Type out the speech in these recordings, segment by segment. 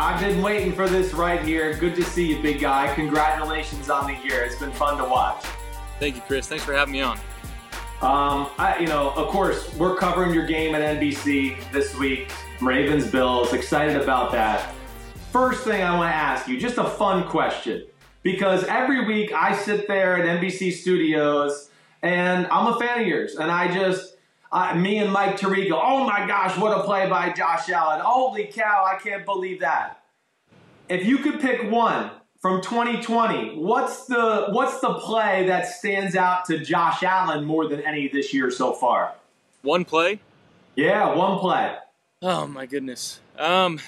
I've been waiting for this right here. Good to see you, big guy. Congratulations on the year. It's been fun to watch. Thank you, Chris. Thanks for having me on. Um, I, you know, of course, we're covering your game at NBC this week. Ravens Bills. Excited about that. First thing I want to ask you, just a fun question, because every week I sit there at NBC Studios and I'm a fan of yours, and I just. Uh, me and Mike Tirico, oh my gosh, what a play by Josh Allen. Holy cow, I can't believe that. If you could pick one from 2020, what's the what's the play that stands out to Josh Allen more than any this year so far? One play? Yeah, one play. Oh my goodness. Um,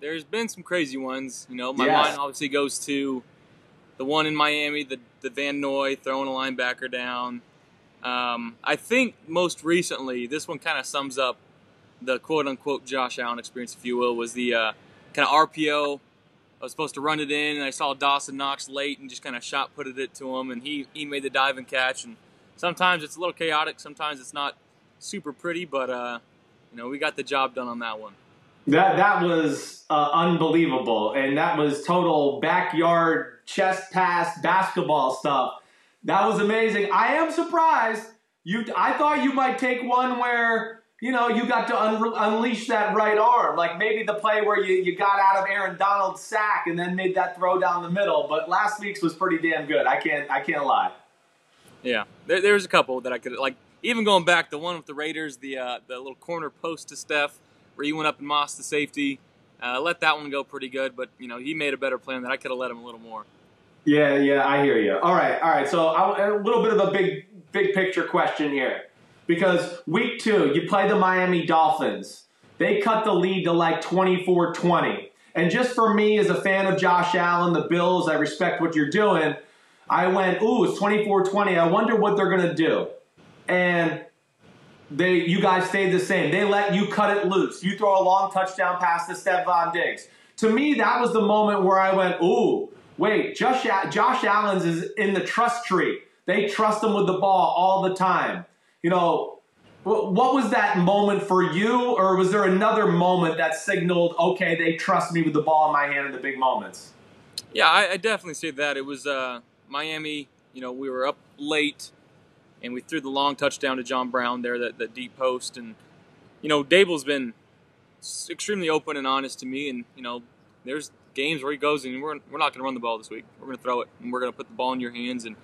there's been some crazy ones. You know, my Yes. mind obviously goes to the one in Miami, the the Van Noy throwing a linebacker down. Um, I think most recently, this one kind of sums up the quote unquote Josh Allen experience, if you will, was the uh, kind of RPO. I was supposed to run it in, and I saw Dawson Knox late and just kind of shot putted it to him, and he, he made the dive and catch. And sometimes it's a little chaotic, sometimes it's not super pretty, but uh, you know we got the job done on that one. That that was uh, unbelievable, and that was total backyard chest pass basketball stuff. That was amazing. I am surprised. You, I thought you might take one where you know you got to un- unleash that right arm, like maybe the play where you, you got out of Aaron Donald's sack and then made that throw down the middle. But last week's was pretty damn good. I can't I can't lie. Yeah, there, there's a couple that I could like. Even going back, the one with the Raiders, the uh, the little corner post to Steph, where he went up and mossed the safety. Uh, let that one go pretty good, but you know he made a better play that. I could have let him a little more. Yeah, yeah, I hear you. All right, all right. So I, a little bit of a big, big picture question here, because week two you play the Miami Dolphins. They cut the lead to like 24-20. And just for me as a fan of Josh Allen, the Bills, I respect what you're doing. I went, ooh, it's 24-20. I wonder what they're gonna do. And they, you guys stayed the same. They let you cut it loose. You throw a long touchdown pass to Stefon Diggs. To me, that was the moment where I went, ooh, wait, Josh, Josh Allen's is in the trust tree. They trust him with the ball all the time. You know, what was that moment for you, or was there another moment that signaled, okay, they trust me with the ball in my hand in the big moments? Yeah, I, I definitely see that. It was uh, Miami. You know, we were up late, and we threw the long touchdown to John Brown there, that, that deep post. And you know, Daboll's been extremely open and honest to me. And you know, there's games where he goes and we're, we're not going to run the ball this week. We're going to throw it, and we're going to put the ball in your hands. And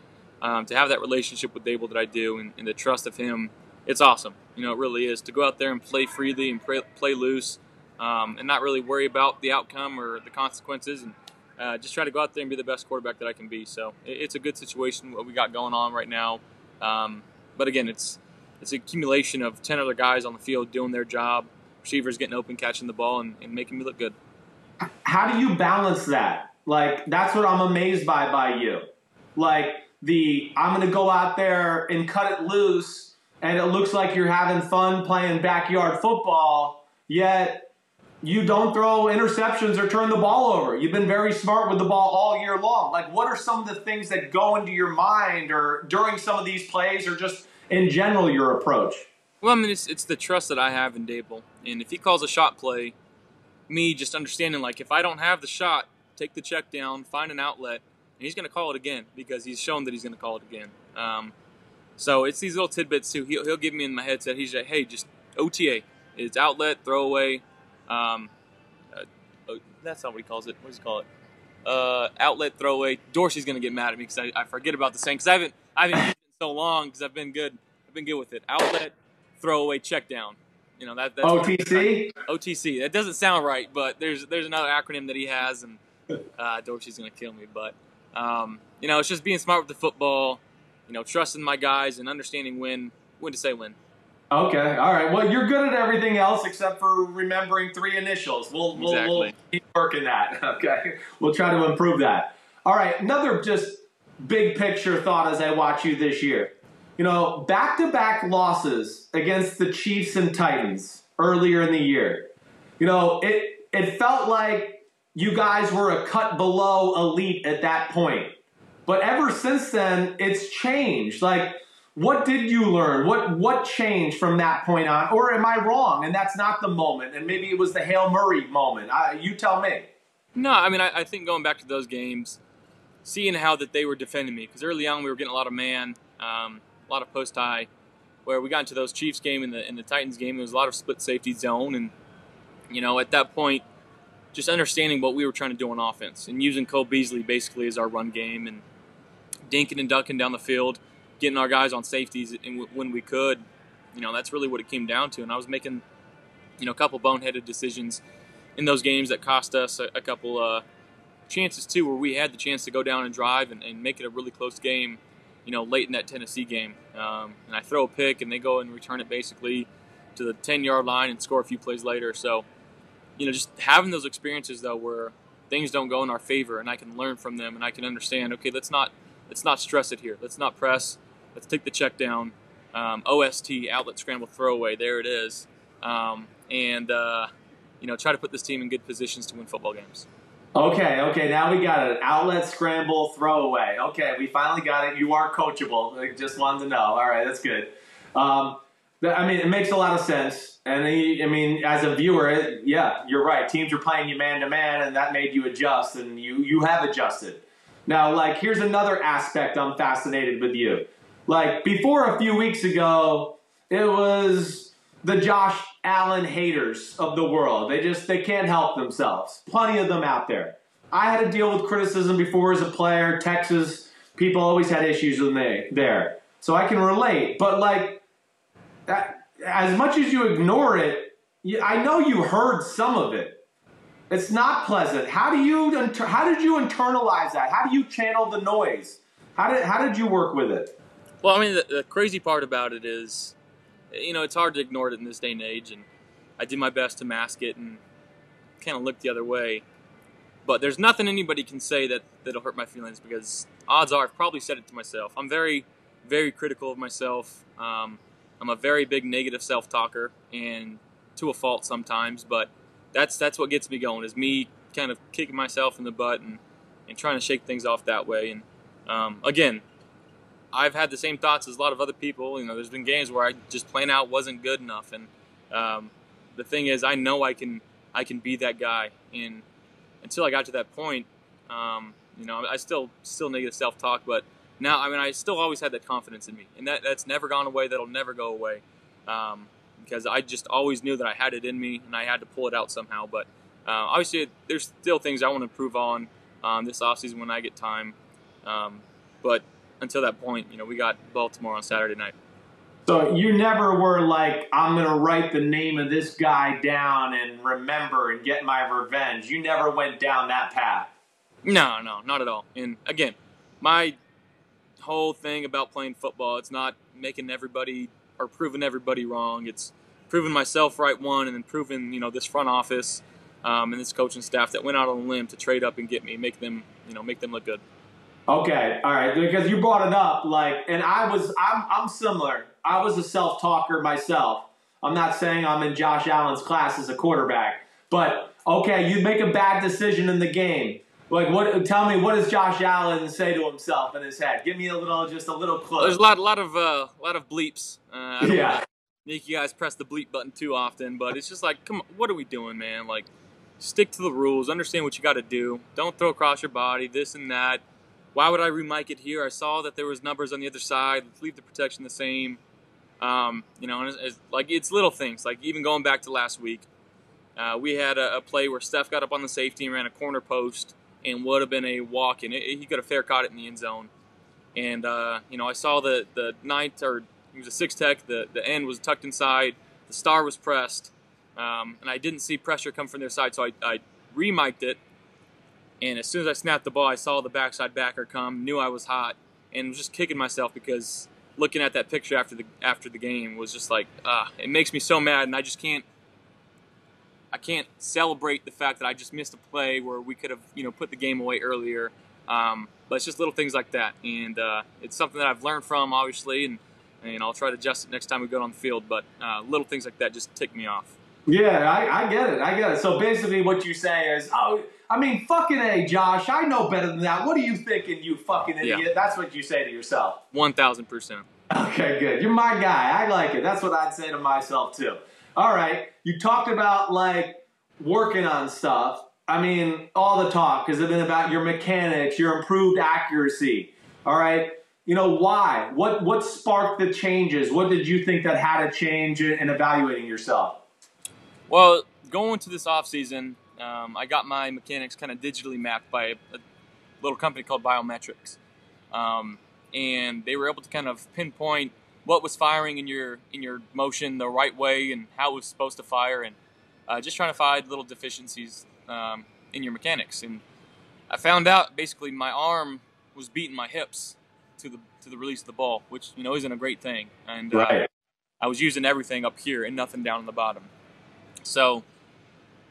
um, to have that relationship with Daboll that I do, and, and the trust of him, it's awesome. You know, it really is to go out there and play freely and play, play loose, um, and not really worry about the outcome or the consequences. And uh, just try to go out there and be the best quarterback that I can be. So it, it's a good situation what we got going on right now. Um, but again, it's it's an accumulation of ten other guys on the field doing their job, receivers getting open, catching the ball, and, and making me look good. How do you balance that? Like that's what I'm amazed by by you. Like the I'm gonna go out there and cut it loose, and it looks like you're having fun playing backyard football, yet you don't throw interceptions or turn the ball over. You've been very smart with the ball all year long. Like what are some of the things that go into your mind or during some of these plays or just in general your approach? Well, I mean, it's, it's the trust that I have in Daboll. And if he calls a shot play, me just understanding, like, if I don't have the shot, take the check down, find an outlet, and he's going to call it again because he's shown that he's going to call it again. Um, So it's these little tidbits too. He'll, he'll give me in my headset. He's like, hey, just OTA. It's outlet, throwaway. Um, uh, oh, that's not what he calls it. What does he call it? Uh, outlet, throwaway. Dorsey's gonna get mad at me because I, I forget about the saying because I haven't I haven't used it in so long because I've been good. I've been good with it. Outlet, throwaway, check down. You know that that's OTC. OTC. That doesn't sound right, but there's there's another acronym that he has, and uh, Dorsey's gonna kill me. But um, you know, it's just being smart with the football. You know, trusting my guys and understanding when when to say when. Okay, all right. Well, you're good at everything else except for remembering three initials. We'll we'll, we'll keep working that. Okay, we'll try to improve that. All right, another just big picture thought as I watch you this year. You know, back to back losses against the Chiefs and Titans earlier in the year. You know, it it felt like you guys were a cut below elite at that point. But ever since then, it's changed. Like, what did you learn? What what changed from that point on? Or am I wrong? And that's not the moment. And maybe it was the Hail Murray moment. I, you tell me. No, I mean, I, I think going back to those games, seeing how that they were defending me, because early on we were getting a lot of man, um, a lot of post high, where we got into those Chiefs game and the and the Titans game, there was a lot of split safety zone, and you know, at that point, just understanding what we were trying to do on offense and using Cole Beasley basically as our run game and dinking and ducking down the field, getting our guys on safeties and when we could. You know, that's really what it came down to. And I was making, you know, a couple boneheaded decisions in those games that cost us a, a couple uh, chances too, where we had the chance to go down and drive and, and make it a really close game. You know, late in that Tennessee game, um, and I throw a pick and they go and return it basically to the 10 yard line and score a few plays later. So, you know, just having those experiences though, where things don't go in our favor, and I can learn from them, and I can understand. Okay, let's not let's not stress it here. Let's not press. Let's take the check down. Um, OST outlet scramble throwaway. There it is. Um, and uh, you know, try to put this team in good positions to win football games. Okay, okay, now we got it. Outlet, scramble, throwaway. Okay, we finally got it. You are coachable. I just wanted to know. All right, that's good. Um, I mean, it makes a lot of sense. And I mean, as a viewer, it, yeah, you're right. Teams are playing you man to man, and that made you adjust, and you you have adjusted. Now, like, here's another aspect I'm fascinated with you. Like, before a few weeks ago, it was the Josh Allen haters of the world. They just they can't help themselves. Plenty of them out there. I had to deal with criticism before as a player. Texas people always had issues with me there, so I can relate. But like, that, as much as you ignore it, I know you heard some of it. It's not pleasant. How do you how did you internalize that? How do you channel the noise? How did how did you work with it? Well, I mean, the, the crazy part about it is, you know, it's hard to ignore it in this day and age, and I did my best to mask it and kind of look the other way. But there's nothing anybody can say that that'll hurt my feelings because odds are I've probably said it to myself. I'm very, very critical of myself. Um, I'm a very big negative self-talker, and to a fault sometimes. But that's that's what gets me going is me kind of kicking myself in the butt and, and trying to shake things off that way. And um, again, I've had the same thoughts as a lot of other people. You know, there's been games where I just plain out wasn't good enough, and um, the thing is, I know I can I can be that guy. And until I got to that point, um, you know, I still still negative self talk, but now I mean, I still always had that confidence in me, and that that's never gone away. That'll never go away. Um, because I just always knew that I had it in me and I had to pull it out somehow. But uh, obviously, there's still things I want to improve on um, this offseason when I get time. Um, but until that point, you know, we got Baltimore on Saturday night. So you never were like, I'm gonna write the name of this guy down and remember and get my revenge. You never went down that path. No, no, not at all. And again, my whole thing about playing football, it's not making everybody or proving everybody wrong. It's proving myself right one, and then proving you know this front office um, and this coaching staff that went out on a limb to trade up and get me, make them you know make them look good. Okay, all right, because you brought it up, like, and I was, I'm, I'm similar. I was a self-talker myself. I'm not saying I'm in Josh Allen's class as a quarterback, but okay, you make a bad decision in the game. Like, what? Tell me, what does Josh Allen say to himself in his head? Give me a little, just a little clue. There's a lot, a lot of, uh, a lot of bleeps. Uh, Yeah. Make you guys press the bleep button too often, but it's just like, come on, what are we doing, man? Like, stick to the rules. Understand what you got to do. Don't throw across your body. This and that. Why would I remike it here? I saw that there was numbers on the other side. Let's leave the protection the same. Um, you know, it's, it's, like it's little things. Like even going back to last week, uh, we had a, a, play where Steph got up on the safety and ran a corner post and would have been a walk, and it, he could have fair caught it in the end zone. And uh, you know, I saw the the ninth or it was a six tech. The the end was tucked inside. The star was pressed, um, and I didn't see pressure come from their side, so I, I remiked it. And as soon as I snapped the ball, I saw the backside backer come, knew I was hot, and was just kicking myself because looking at that picture after the after the game was just like, ah, it makes me so mad, and I just can't. I can't celebrate the fact that I just missed a play where we could have, you know, put the game away earlier. Um, but it's just little things like that, and uh, it's something that I've learned from, obviously, and and I'll try to adjust it next time we go on the field. But uh, little things like that just tick me off. Yeah, I, I get it. I get it. So basically, what you say is, oh, I mean, fucking a, Josh. I know better than that. What are you thinking, you fucking idiot? Yeah. That's what you say to yourself. One thousand percent. Okay, good. You're my guy. I like it. That's what I'd say to myself too. All right. You talked about like working on stuff. I mean, all the talk has been about your mechanics, your improved accuracy. All right. You know why? What what sparked the changes? What did you think that had a change in evaluating yourself? Well, going to this off season, um, I got my mechanics kind of digitally mapped by a, a little company called Biometrics, um, and they were able to kind of pinpoint what was firing in your in your motion the right way and how it was supposed to fire, and uh, just trying to find little deficiencies um, in your mechanics. And I found out basically my arm was beating my hips to the to the release of the ball, which you know isn't a great thing. And uh, right. I was using everything up here and nothing down on the bottom. So,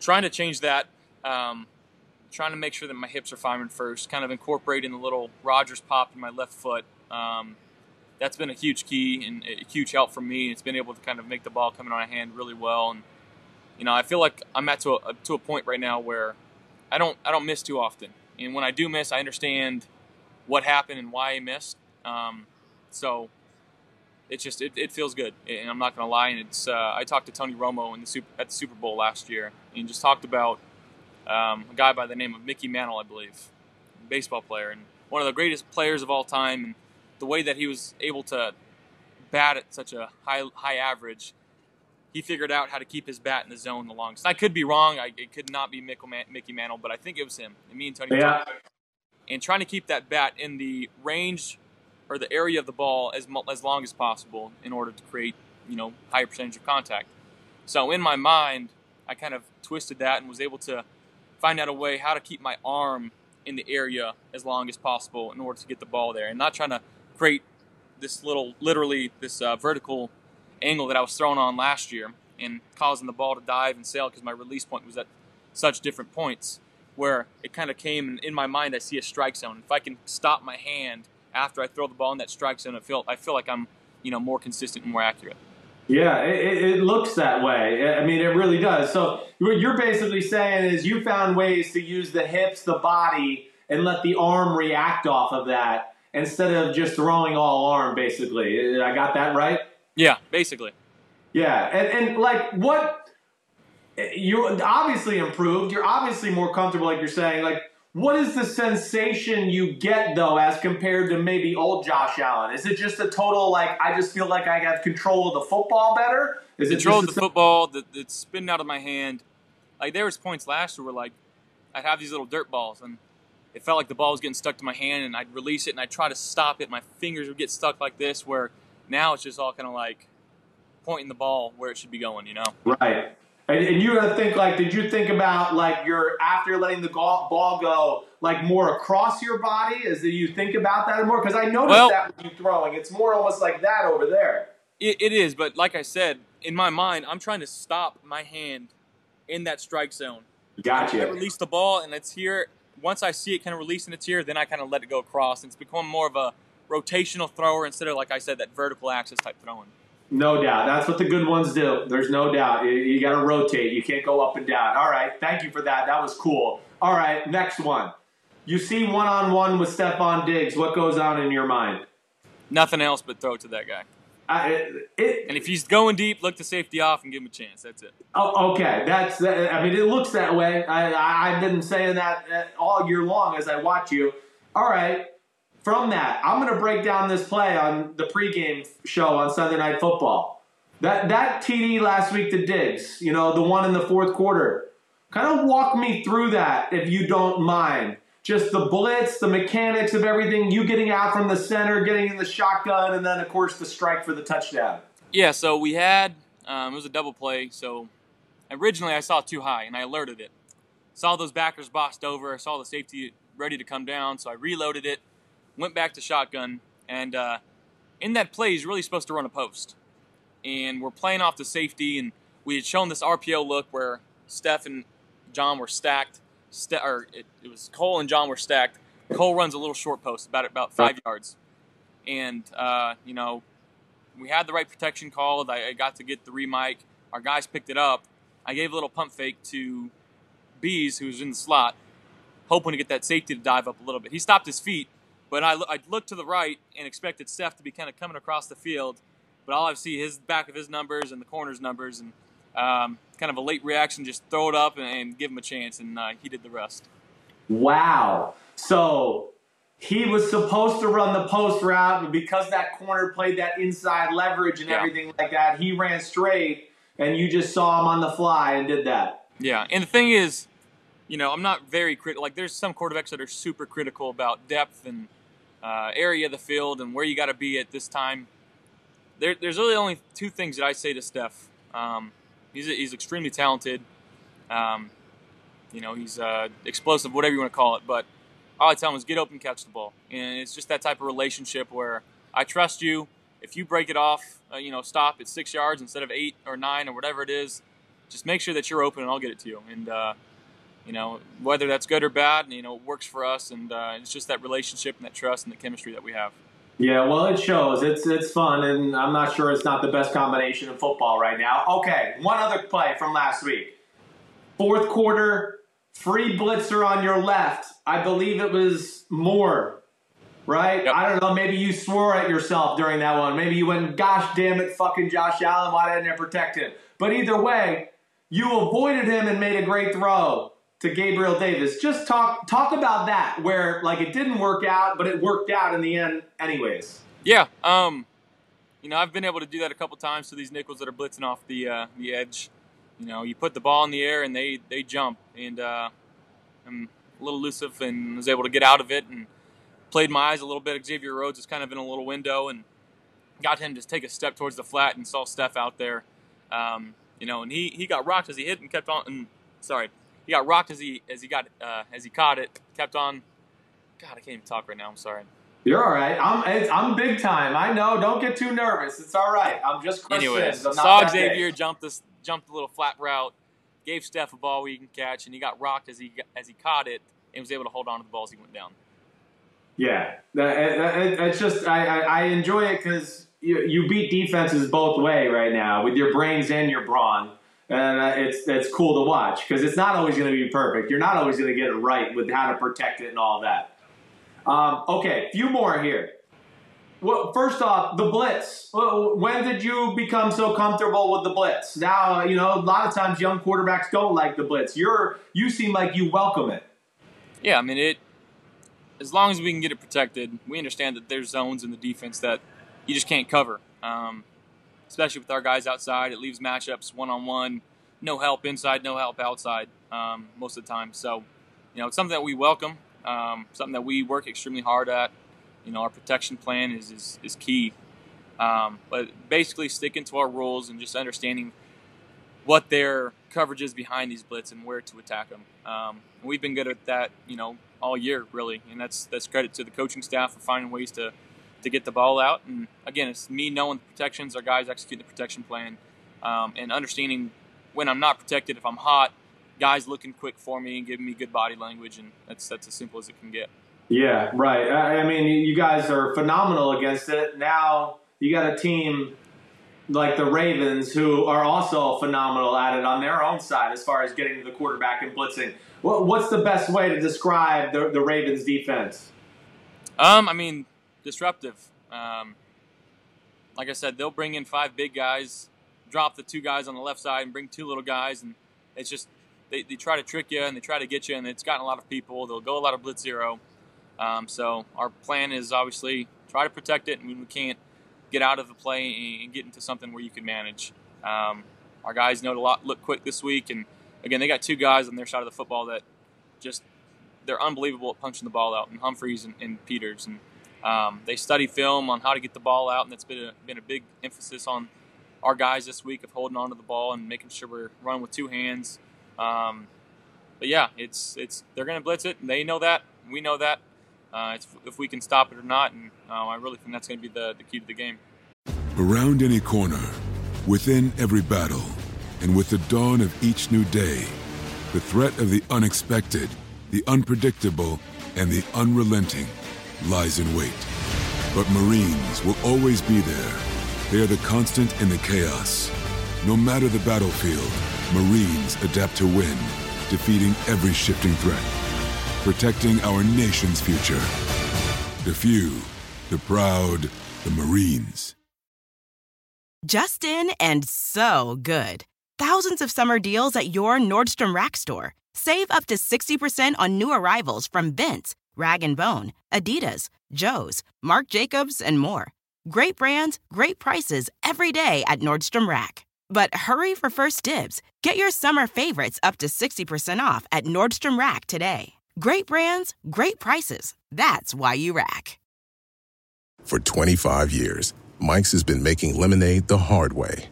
trying to change that, um, trying to make sure that my hips are firing first, kind of incorporating the little Rodgers pop in my left foot. Um, that's been a huge key and a huge help for me. It's been able to kind of make the ball coming on a hand really well. And you know, I feel like I'm at to a, to a point right now where I don't I don't miss too often. And when I do miss, I understand what happened and why I missed. Um, so it just it, it feels good, and I'm not gonna lie. And it's uh, I talked to Tony Romo in the super, at the Super Bowl last year, and just talked about um, a guy by the name of Mickey Mantle, I believe, baseball player, and one of the greatest players of all time. And the way that he was able to bat at such a high high average, he figured out how to keep his bat in the zone the longest. I could be wrong. I, it could not be Mickey Mantle, but I think it was him. And me and Tony. Yeah. And trying to keep that bat in the range or the area of the ball as as long as possible in order to create you know higher percentage of contact. So in my mind, I kind of twisted that and was able to find out a way how to keep my arm in the area as long as possible in order to get the ball there, and not trying to create this little, literally this uh, vertical angle that I was throwing on last year and causing the ball to dive and sail because my release point was at such different points where it kind of came and in my mind. I see a strike zone. If I can stop my hand after I throw the ball in that strike zone, I feel I feel like I'm you know more consistent and more accurate. Yeah, it, it, looks that way. I mean, it really does. So what you're basically saying is you found ways to use the hips, the body, and let the arm react off of that instead of just throwing all arm. Basically, I got that right. Yeah, basically. Yeah, and and like what you obviously improved. You're obviously more comfortable, like you're saying. Like what is the sensation you get though, as compared to maybe old Josh Allen? Is it just a total like I just feel like I have control of the football better? Is control of the football that's spinning out of my hand? Like there was points last year where like I'd have these little dirt balls and it felt like the ball was getting stuck to my hand and I'd release it and I'd try to stop it. My fingers would get stuck like this. Where now it's just all kind of like pointing the ball where it should be going. You know? Right. And, and you got to think like, did you think about like your after letting the ball go like more across your body? Is that you think about that more? Because I noticed well, that when you throwing, it's more almost like that over there. It, it is, but like I said, in my mind, I'm trying to stop my hand in that strike zone. Gotcha. I release the ball, and it's here. Once I see it kind of releasing its here, then I kind of let it go across. And it's become more of a rotational thrower instead of, like I said, that vertical axis type throwing. No doubt. That's what the good ones do. There's no doubt. You, you got to rotate. You can't go up and down. All right. Thank you for that. That was cool. All right. Next one. You see one on one with Stefon Diggs. What goes on in your mind? Nothing else but throw to that guy. it, it, and if he's going deep, look the safety off and give him a chance. That's it. Oh, okay. That's. I mean, it looks that way. I, I, I've been saying that uh, all year long as I watch you. All right. From that, I'm going to break down this play on the pregame show on Sunday Night Football. That that TD last week to Diggs, you know, the one in the fourth quarter. Kind of walk me through that if you don't mind. Just the blitz, the mechanics of everything, you getting out from the center, getting in the shotgun, and then of course the strike for the touchdown. Yeah, so we had um, it was a double play. So originally I saw too high and I alerted it. Saw those backers boxed over. I saw the safety ready to come down, so I reloaded it, went back to shotgun, and uh, in that play he's really supposed to run a post. And we're playing off the safety, and we had shown this RPO look where Steph and John were stacked. Ste- or it, it was Cole and John were stacked. Cole runs a little short post, about about five yards, and uh, you know we had the right protection called. I, I got to get the remic. Our guys picked it up. I gave a little pump fake to Bees, who was in the slot, hoping to get that safety to dive up a little bit. He stopped his feet, but I, I looked to the right and expected Steph to be kind of coming across the field. But all I see his back of his numbers and the corner's numbers, and um, kind of a late reaction, just throw it up and, and give him a chance, and uh, he did the rest. Wow. So he was supposed to run the post route, but because that corner played that inside leverage and Yeah. everything like that, he ran straight, and you just saw him on the fly and did that. Yeah, and the thing is, you know, I'm not very critical. Like, there's some quarterbacks that are super critical about depth and uh, area of the field and where you got to be at this time. There, there's really only two things that I say to Steph. Um, he's he's extremely talented. Um, you know, he's uh, explosive, whatever you want to call it. But all I tell him is get open, catch the ball, and it's just that type of relationship where I trust you. If you break it off, uh, you know, stop at six yards instead of eight or nine or whatever it is. Just make sure that you're open, and I'll get it to you. And uh, you know, whether that's good or bad, you know, it works for us, and uh, it's just that relationship and that trust and the chemistry that we have. Yeah, well, it shows. It's it's fun, and I'm not sure it's not the best combination in football right now. Okay, one other play from last week. Fourth quarter, free blitzer on your left. I believe it was Moore, right? Yep. I don't know. Maybe you swore at yourself during that one. Maybe you went, "Gosh damn it, fucking Josh Allen! Why didn't I protect him?" But either way, you avoided him and made a great throw to Gabriel Davis. Just talk talk about that, where like it didn't work out, but it worked out in the end, anyways. Yeah, um, you know, I've been able to do that a couple times to these nickels that are blitzing off the uh, the edge. You know, you put the ball in the air and they they jump, and uh, I'm a little elusive and was able to get out of it and played my eyes a little bit. Xavier Rhodes is kind of in a little window and got him to take a step towards the flat and saw Steph out there. Um, you know, and he, he got rocked as he hit and kept on. And sorry, he got rocked as he as he got uh, as he caught it. Kept on. God, I can't even talk right now. I'm sorry. You're all right. I'm it's, I'm big time. I know. Don't get too nervous. It's all right. I'm just Chris Anyways. I'm saw Xavier big. jump this jumped a little flat route, gave Steph a ball he can catch, and he got rocked as he as he caught it and was able to hold on to the ball as he went down. Yeah, that, that- it's just I, I, I enjoy it because you, you beat defenses both way right now with your brains and your brawn, and uh, it's it's cool to watch because it's not always going to be perfect. You're not always going to get it right with how to protect it and all that. Um, okay, few more here. Well, first off, the blitz. When did you become so comfortable with the blitz? Now, you know, a lot of times young quarterbacks don't like the blitz. You're you seem like you welcome it. Yeah, I mean it. As long as we can get it protected, we understand that there's zones in the defense that you just can't cover. Um, especially with our guys outside, it leaves matchups one on one, no help inside, no help outside um, most of the time. So, you know, it's something that we welcome, um, something that we work extremely hard at. You know, our protection plan is is, is key. Um, but basically, sticking to our rules and just understanding what their coverage is behind these blitz and where to attack them. Um, we've been good at that, you know, all year really, and that's that's credit to the coaching staff for finding ways to to get the ball out. And again, it's me knowing the protections, our guys executing the protection plan, um, and understanding when I'm not protected, if I'm hot, guys looking quick for me and giving me good body language, and that's that's as simple as it can get. Yeah, right. I I mean, you guys are phenomenal against it. Now you got a team like the Ravens who are also phenomenal at it on their own side as far as getting to the quarterback and blitzing. What's the best way to describe the, the Ravens defense? Um, I mean, disruptive. Um, like I said, they'll bring in five big guys, drop the two guys on the left side, and bring two little guys, and it's just they, they try to trick you and they try to get you, and it's gotten a lot of people. They'll go a lot of blitz zero. Um, so our plan is obviously try to protect it, and when we can't get out of the play and get into something where you can manage. Um, our guys know to look quick this week, and again, they got two guys on their side of the football that just they're unbelievable at punching the ball out, and Humphreys and, and Peters, and um, they study film on how to get the ball out, and that's been a, been a big emphasis on our guys this week of holding on to the ball and making sure we're running with two hands. Um, but yeah, it's it's they're going to blitz it, they know that. We know that. Uh, if we can stop it or not, and uh, I really think that's going to be the, the key to the game. Around any corner, within every battle, and with the dawn of each new day, the threat of the unexpected, the unpredictable, and the unrelenting lies in wait. But Marines will always be there. They are the constant in the chaos. No matter the battlefield, Marines adapt to win, defeating every shifting threat, protecting our nation's future. The few, the proud, the Marines. Justin and so good. Thousands of summer deals at your Nordstrom Rack store. Save up to 60% on new arrivals from Vince, Rag & Bone, Adidas, Joe's, Marc Jacobs, and more. Great brands, great prices every day at Nordstrom Rack. But hurry for first dibs. Get your summer favorites up to 60% off at Nordstrom Rack today. Great brands, great prices. That's why you rack. For 25 years, Mike's has been making lemonade the hard way.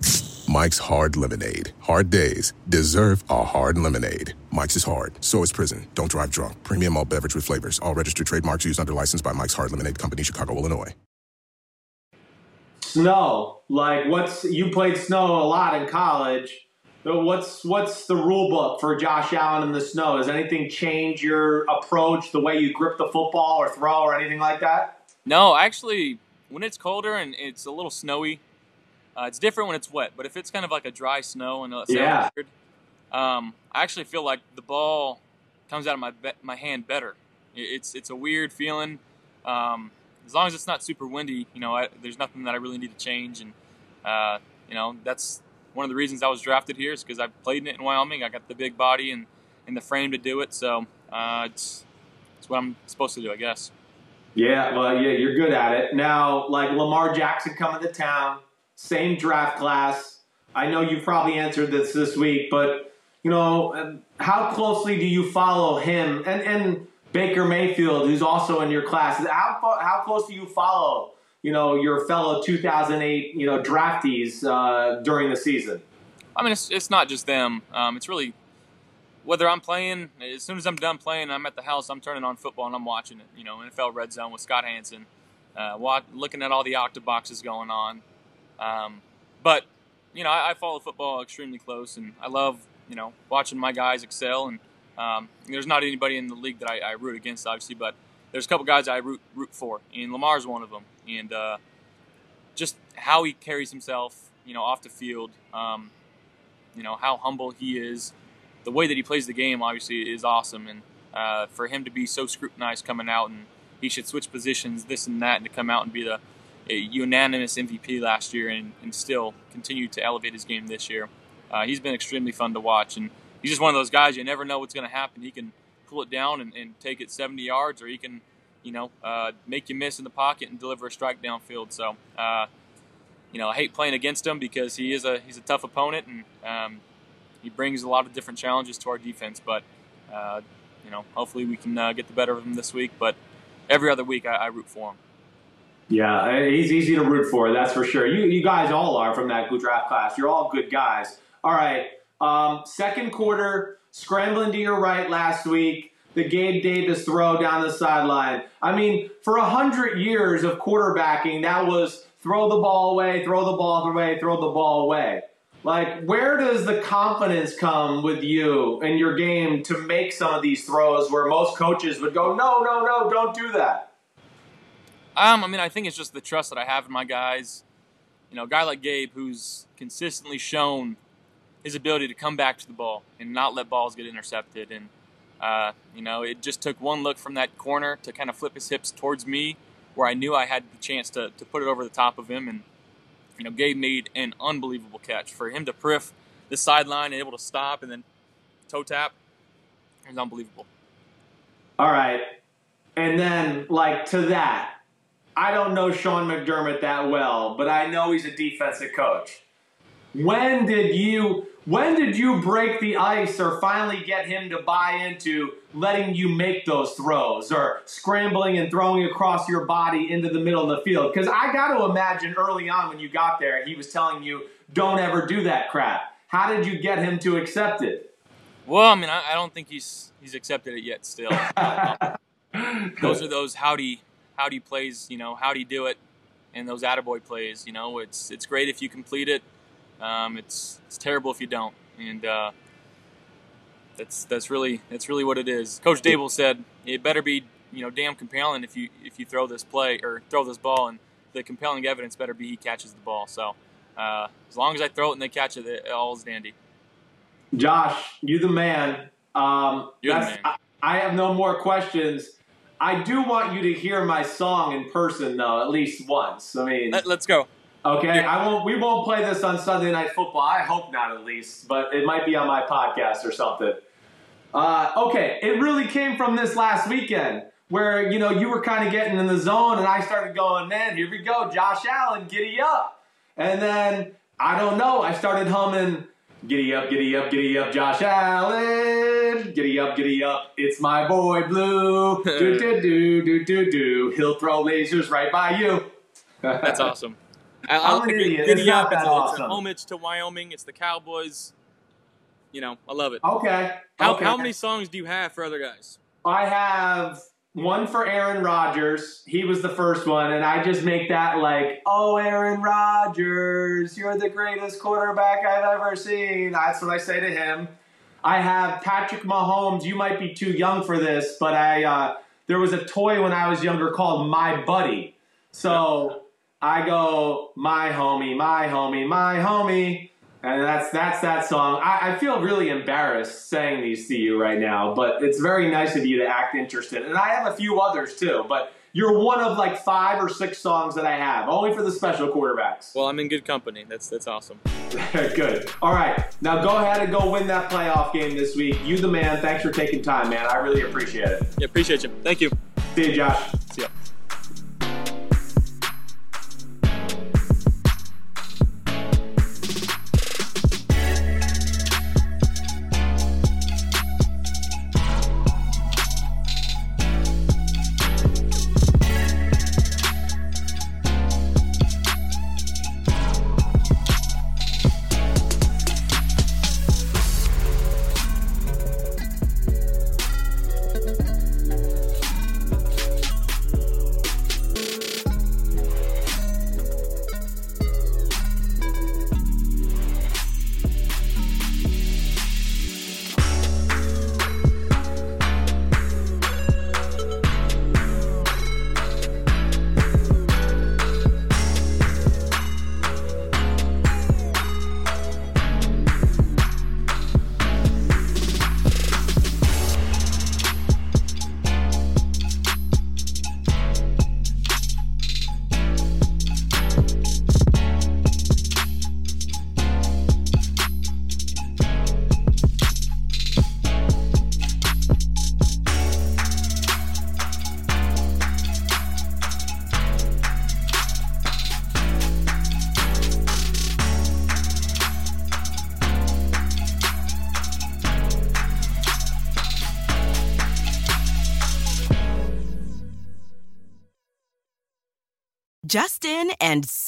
Mike's Hard Lemonade. Hard days deserve a hard lemonade. Mike's is hard, so is prison. Don't drive drunk. Premium all beverage with flavors. All registered trademarks used under license by Mike's Hard Lemonade Company, Chicago, Illinois. Snow. Like, what's you played snow a lot in college? What's what's the rule book for Josh Allen in the snow? Does anything change your approach, the way you grip the football or throw or anything like that? No, actually, when it's colder and it's a little snowy, uh, it's different when it's wet, but if it's kind of like a dry snow and yeah. Weird, um, I actually feel like the ball comes out of my be- my hand better. It's it's a weird feeling. Um, as long as it's not super windy, you know, I, there's nothing that I really need to change, and uh, you know that's one of the reasons I was drafted here is because I played in it in Wyoming. I got the big body and, and the frame to do it, so uh, it's it's what I'm supposed to do, I guess. Yeah, well, yeah, you're good at it. Now, like Lamar Jackson coming to town, same draft class. I know you've probably answered this this week, but you know, um, how closely do you follow him and and Baker Mayfield, who's also in your class? How how close do you follow? You know, your fellow 2008, you know, draftees uh, during the season. I mean, it's, it's not just them. Um, it's really whether I'm playing. As soon as I'm done playing, I'm at the house. I'm turning on football and I'm watching it. You know, NFL Red Zone with Scott Hanson, uh, looking at all the octa boxes going on. Um, but you know, I, I, follow football extremely close, and I love you know watching my guys excel. And um, there's not anybody in the league that I, I, root against, obviously, but there's a couple guys I root root for, and Lamar's one of them. And uh, just how he carries himself, you know, off the field, um, you know, how humble he is, the way that he plays the game, obviously, is awesome. And uh, for him to be so scrutinized coming out, and he should switch positions, this and that, and to come out and be the a unanimous MVP last year and, and still continue to elevate his game this year. Uh, he's been extremely fun to watch, and he's just one of those guys you never know what's going to happen. He can pull it down and, and, take it 70 yards, or he can, you know, uh, make you miss in the pocket and deliver a strike downfield. So, uh, you know, I hate playing against him because he is a he's a tough opponent, and um, he brings a lot of different challenges to our defense. But, uh, you know, hopefully we can uh, get the better of him this week. But every other week I, I root for him. Yeah, he's easy to root for, that's for sure. You, you guys all are from that good draft class. You're all good guys. All right, um, second quarter, scrambling to your right last week, the Gabe Davis throw down the sideline. I mean, for a hundred years of quarterbacking, that was throw the ball away, throw the ball away, throw the ball away. Like, where does the confidence come with you and your game to make some of these throws where most coaches would go, no, no, no, don't do that? Um, I mean, I think it's just the trust that I have in my guys. You know, a guy like Gabe, who's consistently shown his ability to come back to the ball and not let balls get intercepted. And, uh, you know, it just took one look from that corner to kind of flip his hips towards me where I knew I had the chance to, to put it over the top of him. And, you know, Gabe made an unbelievable catch. For him to priff the sideline and able to stop and then toe tap, it was unbelievable. All right And then, like, to that, I don't know Sean McDermott that well, but I know he's a defensive coach. When did you when did you break the ice or finally get him to buy into letting you make those throws or scrambling and throwing across your body into the middle of the field? Because I got to imagine early on when you got there, he was telling you, don't ever do that crap. How did you get him to accept it? Well, I mean, I, I don't think he's he's accepted it yet. Still, those are those howdy howdy plays. You know, howdy do you do it, and those attaboy plays. You know, it's it's great if you complete it. Um, it's it's terrible if you don't, and uh, that's that's really that's really what it is. Coach Daboll said it better be you know damn compelling if you if you throw this play or throw this ball, and the compelling evidence better be he catches the ball. So uh, as long as I throw it and they catch it, it all's dandy. Josh, you the man. Um, You're the man. I, I have no more questions. I do want you to hear my song in person, though, at least once. I mean, Let, let's go. Okay, I won't. We won't play this on Sunday Night Football. I hope not, at least. But it might be on my podcast or something. Uh, okay, it really came from this last weekend where you know you were kind of getting in the zone, and I started going, "Man, here we go, Josh Allen, giddy up!" And then I don't know, I started humming, "Giddy up, giddy up, giddy up, Josh Allen, giddy up, giddy up, it's my boy Blue, do do do do do do, he'll throw lasers right by you." That's awesome. I, I'm I an like idiot. Giddy It's up. It's, that it's awesome. a homage to Wyoming. It's the Cowboys. You know, I love it. Okay. How, okay. how many songs do you have for other guys? I have one for Aaron Rodgers. He was the first one, and I just make that like, "Oh, Aaron Rodgers, you're the greatest quarterback I've ever seen." That's what I say to him. I have Patrick Mahomes. You might be too young for this, but I uh, there was a toy when I was younger called My Buddy. So I go, "My homie, my homie, my homie." And that's that's that song. I, I feel really embarrassed saying these to you right now, but it's very nice of you to act interested. And I have a few others too, but you're one of like five or six songs that I have, only for the special quarterbacks. Well, I'm in good company. That's that's awesome. Good. All right, now go ahead and go win that playoff game this week. You the man. Thanks for taking time, man. I really appreciate it. Yeah, appreciate you. Thank you. See you, Josh.